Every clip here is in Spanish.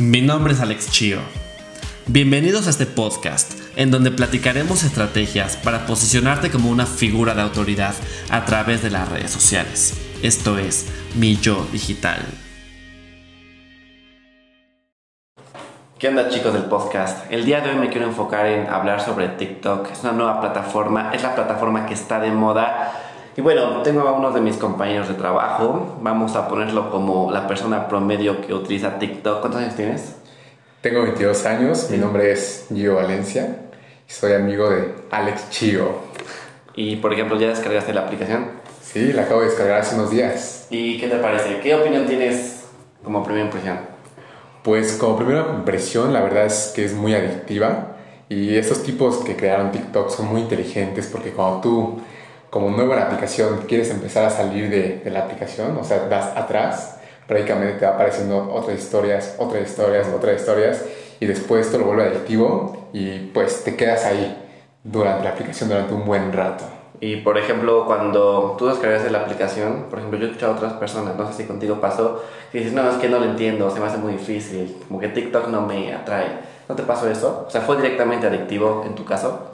Mi nombre es Alex Chio. Bienvenidos a este podcast, en donde platicaremos estrategias para posicionarte como una figura de autoridad a través de las redes sociales. Esto es Mi Yo Digital. ¿Qué onda chicos del podcast? El día de hoy me quiero enfocar en hablar sobre TikTok. Es una nueva plataforma, es la plataforma que está de moda y bueno, tengo a uno de mis compañeros de trabajo, vamos a ponerlo como la persona promedio que utiliza TikTok. ¿Cuántos años tienes? Tengo 22 años, mi nombre es Gio Valencia y soy amigo de Alex Chio. Y por ejemplo, ¿ya descargaste la aplicación? Sí, la acabo de descargar hace unos días. ¿Y qué te parece? ¿Qué opinión tienes como primera impresión? Pues como primera impresión, la verdad es que es muy adictiva y estos tipos que crearon TikTok son muy inteligentes porque cuando tú como nueva la aplicación, quieres empezar a salir de, de, la aplicación, o sea, das atrás, prácticamente te va apareciendo otras historias, otras historias, otras historias, y después te lo vuelve adictivo y pues te quedas ahí durante la aplicación durante un buen rato. Y por ejemplo, cuando tú descargas la aplicación, por ejemplo, yo he escuchado a otras personas, no sé si contigo pasó, que dices, no, es que no lo entiendo, se me hace muy difícil, como que TikTok no me atrae. ¿No te pasó eso? O sea, ¿fue directamente adictivo en tu caso?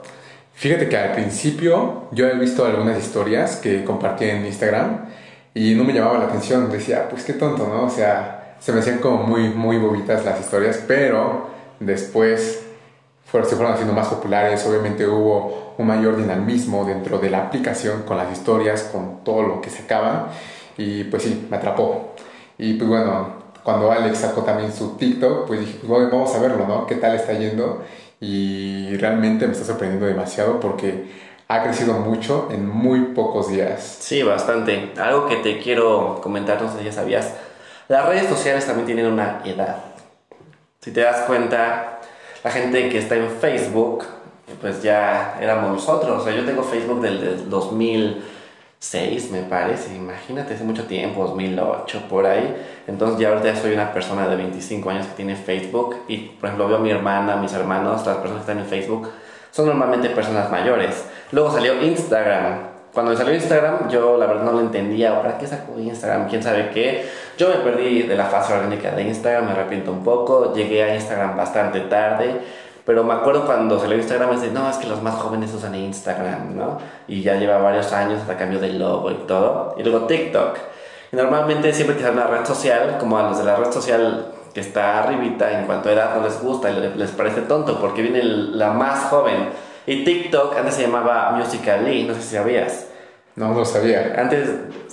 Fíjate que al principio yo he visto algunas historias que compartí en Instagram y no me llamaba la atención. Decía, pues qué tonto, ¿no? O sea, se me hacían como muy, muy bobitas las historias, pero después fueron, se fueron haciendo más populares. Obviamente hubo un mayor dinamismo dentro de la aplicación con las historias, con todo lo que se sacaban y pues sí, me atrapó. Y pues bueno, cuando Alex sacó también su TikTok, pues dije, pues vamos a verlo, ¿no? ¿Qué tal está yendo? Y realmente me está sorprendiendo demasiado porque ha crecido mucho en muy pocos días. Sí, bastante. Algo que te quiero comentar, no sé si ya sabías, las redes sociales también tienen una edad. Si te das cuenta, la gente que está en Facebook, pues ya éramos nosotros. O sea, yo tengo Facebook del, del 2000 6, me parece, imagínate, hace mucho tiempo, 2008, por ahí. Entonces ya ahorita soy una persona de 25 años que tiene Facebook y, por ejemplo, veo a mi hermana, mis hermanos, las personas que están en Facebook, son normalmente personas mayores. Luego salió Instagram. Cuando salió Instagram, yo la verdad no lo entendía. ¿Para qué sacó Instagram? ¿Quién sabe qué? Yo me perdí de la fase orgánica de Instagram, me arrepiento un poco. Llegué a Instagram bastante tarde pero me acuerdo cuando salió Instagram, me no, es que los más jóvenes usan Instagram, ¿no? Y ya lleva varios años hasta cambio del logo y todo. Y luego TikTok. Y normalmente siempre que sale una red social, como a los de la red social que está arribita en cuanto a edad no les gusta y les parece tonto porque viene la más joven. Y TikTok antes se llamaba Musical.ly, no sé si sabías. No, no sabía. Antes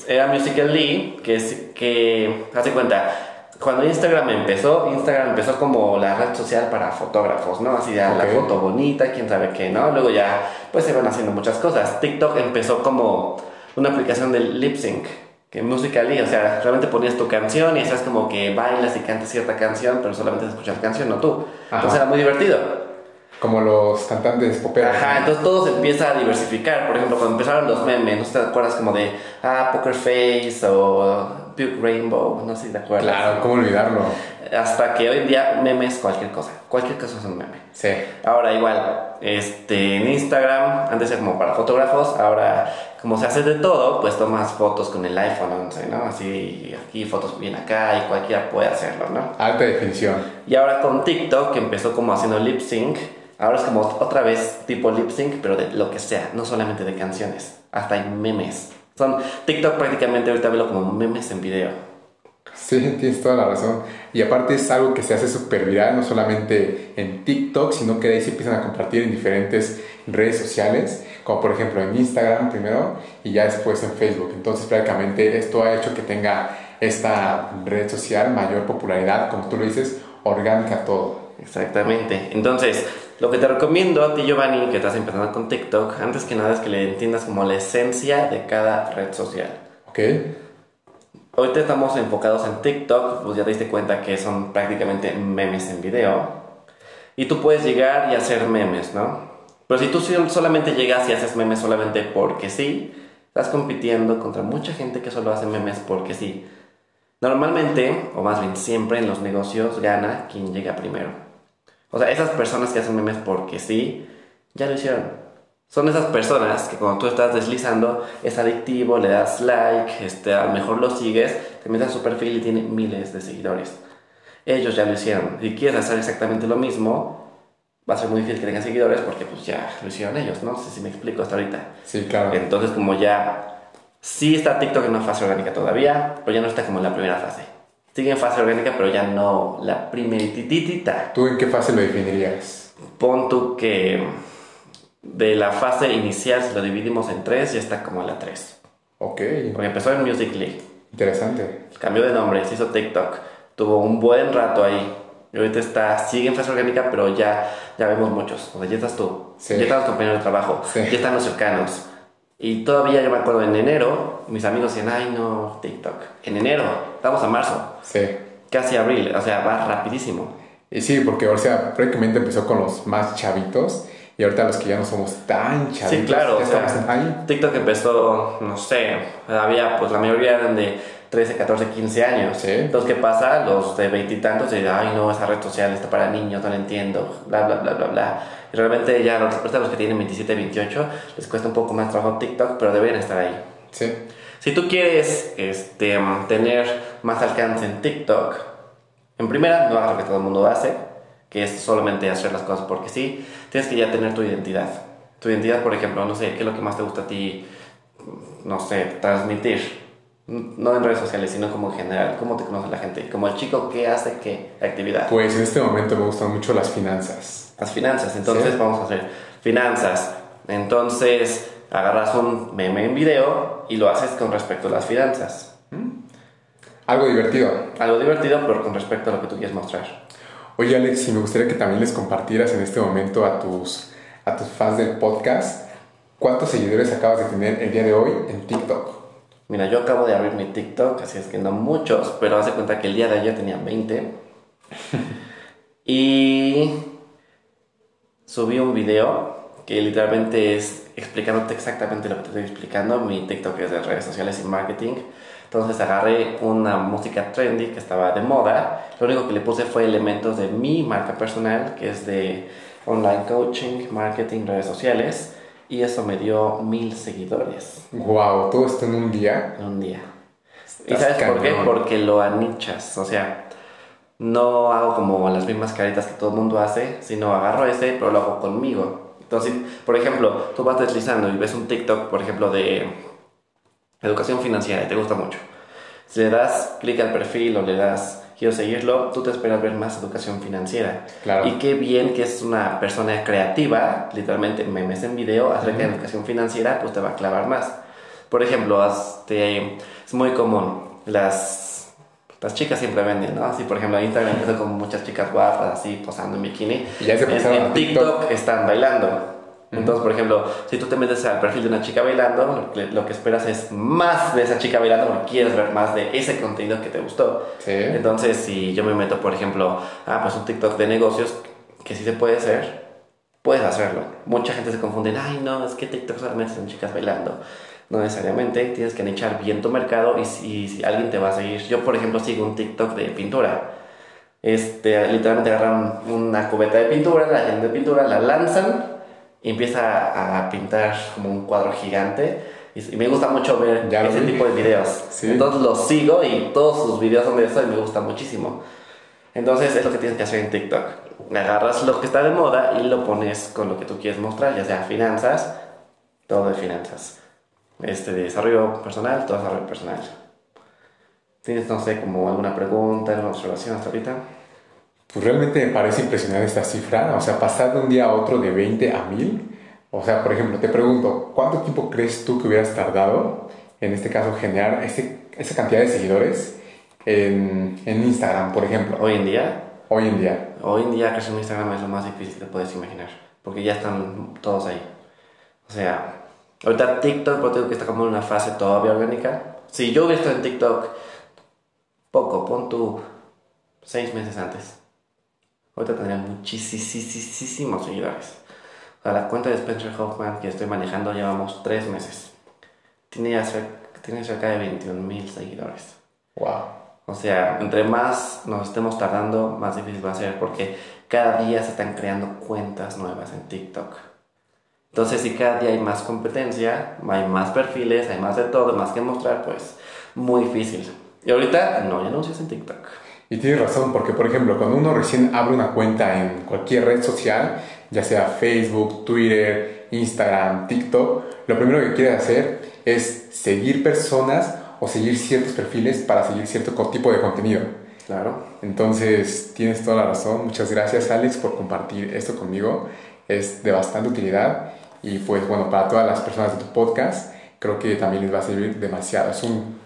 era Musical.ly, que es que, hace cuenta, cuando Instagram empezó, Instagram empezó como la red social para fotógrafos, ¿no? Así ya la foto bonita, quién sabe qué, ¿no? Luego ya, pues se van haciendo muchas cosas. TikTok empezó como una aplicación de lip sync, que Musical.ly, o sea, realmente ponías tu canción y hacías como que bailas y cantas cierta canción, pero solamente escuchas canción, no tú. Entonces era muy divertido. Como los cantantes poperos. Ajá, entonces todo se empieza a diversificar. Por ejemplo, cuando empezaron los memes, ¿no te acuerdas como de, ah, Poker Face o Big Rainbow, no sé si te acuerdas. Claro, ¿cómo olvidarlo? Hasta que hoy en día memes cualquier cosa, cualquier cosa es un meme. Sí. Ahora igual, este, en Instagram, antes era como para fotógrafos, ahora como se hace de todo, pues tomas fotos con el iPhone 11, ¿no? Así, aquí fotos bien acá y cualquiera puede hacerlo, ¿no? Alta definición. Y ahora con TikTok, que empezó como haciendo lip sync, ahora es como otra vez tipo lip sync, pero de lo que sea, no solamente de canciones, hasta hay memes. Son TikTok prácticamente ahorita veo como memes en video. Sí, tienes toda la razón. Y aparte es algo que se hace súper viral, no solamente en TikTok, sino que de ahí se empiezan a compartir en diferentes redes sociales, como por ejemplo en Instagram primero y ya después en Facebook. Entonces prácticamente esto ha hecho que tenga esta red social mayor popularidad, como tú lo dices, orgánica todo. Exactamente. Entonces, lo que te recomiendo a ti, Giovanni, que estás empezando con TikTok, antes que nada es que le entiendas como la esencia de cada red social. Ok. Ahorita estamos enfocados en TikTok, pues ya te diste cuenta que son prácticamente memes en video. Y tú puedes llegar y hacer memes, ¿no? Pero si tú solamente llegas y haces memes solamente porque sí, estás compitiendo contra mucha gente que solo hace memes porque sí. Normalmente, o más bien siempre en los negocios, gana quien llega primero. O sea, esas personas que hacen memes porque sí, ya lo hicieron. Son esas personas que cuando tú estás deslizando es adictivo, le das like, este, a lo mejor lo sigues, te metes a su perfil y tiene miles de seguidores. ellos ya lo hicieron. Si quieres hacer exactamente lo mismo, va a ser muy difícil que tengan seguidores porque pues ya lo hicieron ellos, ¿no? No sé si me explico hasta ahorita. Sí, claro. Entonces como ya, sí está TikTok en una fase orgánica todavía, pero ya no está como en la primera fase. Sigue en fase orgánica, pero ya no la primerititita. ¿Tú en qué fase lo definirías? Pon tú que de la fase inicial, si lo dividimos en tres, ya está como en la 3. Ok, Porque empezó en Musical.ly, interesante. cambió de nombre, se hizo TikTok, tuvo un buen rato ahí. Y ahorita está, sigue en fase orgánica, pero ya, ya vemos muchos. O sea, ya estás tú, Sí. ya están los compañeros de trabajo, Sí. ya están los cercanos. Y todavía yo me acuerdo en enero, mis amigos decían, ay no, TikTok. En enero, estamos a marzo, Sí. casi abril, o sea, va rapidísimo. Y sí, porque o sea, prácticamente empezó con los más chavitos y ahorita los que ya no somos tan chavitos. Sí, claro, ya o sea, estamos ahí. TikTok empezó, no sé, había, pues la mayoría eran de 13, 14, 15 años. Sí. Entonces, ¿qué pasa? Los de veintitantos dicen, ay, no, esa red social está para niños, no la entiendo, bla, bla, bla, bla, bla. Y realmente ya los, los que tienen 27, 28, les cuesta un poco más trabajo TikTok, pero deberían estar ahí. Sí. Si tú quieres este, tener más alcance en TikTok, en primera, no hagas lo que todo el mundo hace, que es solamente hacer las cosas porque sí. Tienes que ya tener tu identidad. Tu identidad, por ejemplo, no sé, ¿qué es lo que más te gusta a ti, no sé, transmitir? No en redes sociales, sino como en general. ¿Cómo te conoce la gente? Como el chico que hace qué actividad. Pues en este momento me gustan mucho las finanzas. Las finanzas. Entonces Sí. vamos a hacer finanzas. Entonces agarras un meme en video y lo haces con respecto a las finanzas. Algo divertido. Algo divertido, pero con respecto a lo que tú quieres mostrar. Oye Alex, y me gustaría que también les compartieras en este momento a tus, a tus fans del podcast cuántos seguidores acabas de tener el día de hoy en TikTok. Mira, yo acabo de abrir mi TikTok, así es que no muchos, pero hace cuenta que el día de ayer tenía 20. y subí un video que literalmente es explicándote exactamente lo que te estoy explicando. Mi TikTok es de redes sociales y marketing. Entonces agarré una música trendy que estaba de moda. Lo único que le puse fue elementos de mi marca personal, que es de online coaching, marketing, redes sociales. Y eso me dio mil seguidores Wow, todo esto en un día. en un día. ¿Y Estás sabes por qué? cañón. Porque lo anichas. O sea, no hago como las mismas caritas que todo el mundo hace, sino agarro ese, pero lo hago conmigo. Entonces, por ejemplo, tú vas deslizando y ves un TikTok, por ejemplo, de educación financiera y te gusta mucho. Si le das clic al perfil o le das quiero seguirlo, tú te esperas ver más educación financiera. Claro. Y qué bien que es una persona creativa, literalmente memes en video acerca de educación financiera, pues te va a clavar más. Por ejemplo, este, es muy común, las, las chicas siempre venden, ¿no? Así, por ejemplo, en Instagram empiezan como muchas chicas guapas, así, posando en bikini. Y ya se En- en TikTok. están bailando. Entonces, por ejemplo, si tú te metes al perfil de una chica bailando, lo que, lo que esperas es más de esa chica bailando porque quieres ver más de ese contenido que te gustó. Sí. Entonces, si yo me meto, por ejemplo, ah, pues un TikTok de negocios, que sí se puede hacer, puedes hacerlo. Mucha gente se confunde, ay, no, es que TikTok solamente son chicas bailando. No necesariamente, tienes que nichar bien tu mercado y si, si alguien te va a seguir. Yo, por ejemplo, sigo un TikTok de pintura. Este, literalmente agarran una cubeta de pintura, la llenan de pintura, la lanzan y empieza a pintar como un cuadro gigante. Y, me gusta mucho ver Ya ese vi. tipo de videos. Sí. Entonces los sigo y todos sus videos son de eso y me gusta muchísimo. Entonces es lo que tienes que hacer en TikTok. Agarras lo que está de moda y lo pones con lo que tú quieres mostrar, ya sea finanzas, todo de finanzas. Este, de desarrollo personal, todo desarrollo personal. ¿Tienes, no sé, como alguna pregunta, alguna observación hasta ahorita? Pues realmente me parece impresionante esta cifra. O sea, pasar de un día a otro de 20 a 1000. O sea, por ejemplo, te pregunto, ¿cuánto tiempo crees tú que hubieras tardado, en este caso, generar ese, esa cantidad de seguidores en, en Instagram, por ejemplo, Hoy en día, hoy en día? hoy en día crecer un Instagram es lo más difícil que puedes imaginar, porque ya están todos ahí. O sea, ahorita TikTok, pero digo que está como en una fase todavía orgánica. Si yo hubiera estado en TikTok poco, pon tú seis meses antes, ahorita tendría muchísimos seguidores. O sea, la cuenta de Spencer Hoffman que estoy manejando llevamos tres meses. Tiene, cer- tiene cerca de 21 mil seguidores. Wow. O sea, entre más nos estemos tardando, más difícil va a ser porque cada día se están creando cuentas nuevas en TikTok. Entonces, si cada día hay más competencia, hay más perfiles, hay más de todo, más que mostrar, pues muy difícil. Y ahorita no hay anuncios en TikTok. Y tienes razón, porque por ejemplo, cuando uno recién abre una cuenta en cualquier red social, ya sea Facebook, Twitter, Instagram, TikTok, lo primero que quiere hacer es seguir personas o seguir ciertos perfiles para seguir cierto tipo de contenido. Claro. Entonces, tienes toda la razón. Muchas gracias, Alex, por compartir esto conmigo. Es de bastante utilidad. Y pues bueno, para todas las personas de tu podcast, creo que también les va a servir demasiado. Es un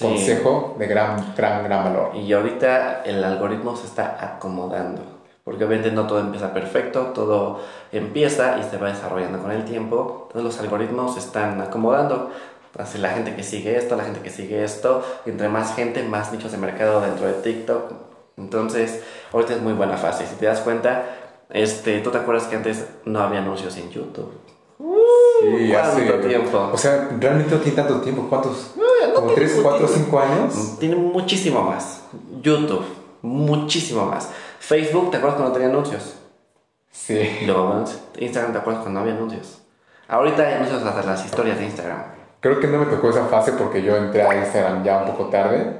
consejo de gran, gran, gran valor. Y ahorita el algoritmo se está acomodando, porque obviamente no todo empieza perfecto, todo empieza y se va desarrollando con el tiempo, entonces los algoritmos se están acomodando. Así la gente que sigue esto, la gente que sigue esto, entre más gente, más nichos de mercado dentro de TikTok. Entonces, ahorita es muy buena fase. Si te das cuenta, este, ¿tú te acuerdas que antes no había anuncios en YouTube? Sí, hace tiempo. O sea, realmente no tiene tanto tiempo. ¿Cuántos? ¿Como 3, 4, 5 años? Mm, tiene muchísimo más. YouTube, muchísimo más. Facebook, ¿te acuerdas cuando tenía anuncios? Sí. Luego, Instagram, ¿te acuerdas cuando no había anuncios? Ahorita hay anuncios hasta las historias de Instagram. Creo que no me tocó esa fase porque yo entré a Instagram ya un poco tarde,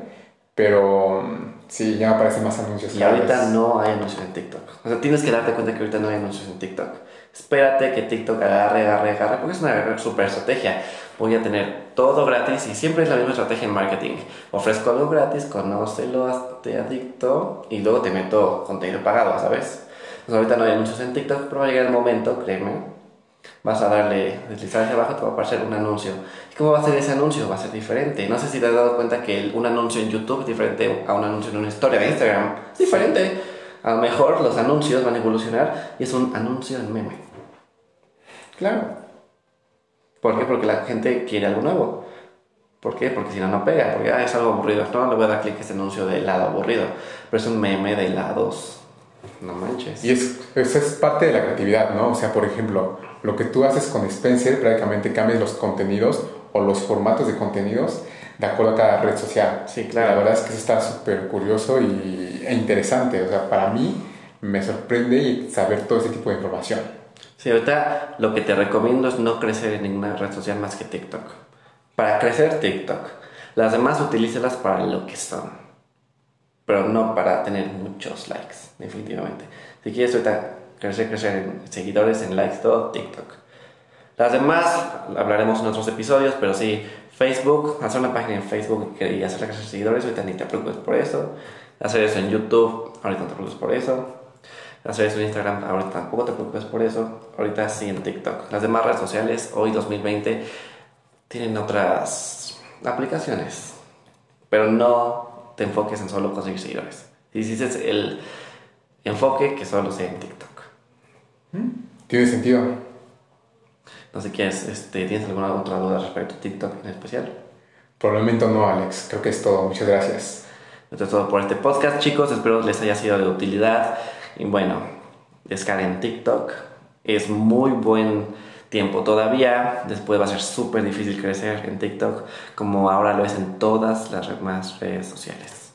pero mm, sí, ya aparecen más anuncios. Y ahorita no hay anuncios en TikTok. O sea, tienes que darte cuenta que ahorita no hay anuncios en TikTok espérate que TikTok agarre, agarre, agarre, porque es una super estrategia. Voy a tener todo gratis y siempre es la misma estrategia en marketing. Ofrezco algo gratis, conócelo, te adicto y luego te meto contenido pagado, ¿sabes? Pues ahorita no hay anuncios en TikTok, pero va a llegar el momento, créeme. Vas a darle, deslizar hacia abajo, te va a aparecer un anuncio. ¿Y cómo va a ser ese anuncio? Va a ser diferente. No sé si te has dado cuenta que un anuncio en YouTube es diferente a un anuncio en una historia de Instagram. Es diferente. A lo mejor los anuncios van a evolucionar y es un anuncio en meme. Claro. ¿Por qué? Porque la gente quiere algo nuevo. ¿Por qué? Porque si no, no pega. Porque ah, es algo aburrido. No, le voy a dar clic a este anuncio de helado aburrido. Pero es un meme de helados. No manches. Y es, eso es parte de la creatividad, ¿no? O sea, por ejemplo, lo que tú haces con Spencer, prácticamente cambias los contenidos o los formatos de contenidos de acuerdo a cada red social. Sí, claro. La verdad es que eso está súper curioso y, e interesante. O sea, para mí me sorprende saber todo ese tipo de información. Sí, ahorita lo que te recomiendo es no crecer en ninguna red social más que TikTok. Para crecer TikTok. Las demás utilícelas para lo que son. Pero no para tener muchos likes, definitivamente. Si quieres ahorita crecer, crecer en seguidores, en likes, todo, TikTok. Las demás hablaremos en otros episodios, pero sí, Facebook, hacer una página en Facebook y hacerla crecer seguidores, ahorita ni te preocupes por eso. Hacer eso en YouTube, ahorita no te preocupes por eso. Hacer eso en Instagram, ahorita tampoco te preocupes por eso. Ahorita sí en TikTok. Las demás redes sociales, hoy 2020, tienen otras aplicaciones. Pero no te enfoques en solo conseguir seguidores. Si dices el enfoque, que solo sea en TikTok. ¿Mm? Tiene sentido. No sé, ¿quieres, este, ¿tienes alguna otra duda respecto a TikTok en especial? Por el momento no, Alex. Creo que es todo. Muchas gracias. Esto es todo por este podcast, chicos. Espero les haya sido de utilidad. Y bueno, descarguen TikTok. Es muy buen tiempo todavía. Después va a ser súper difícil crecer en TikTok, como ahora lo es en todas las demás redes sociales.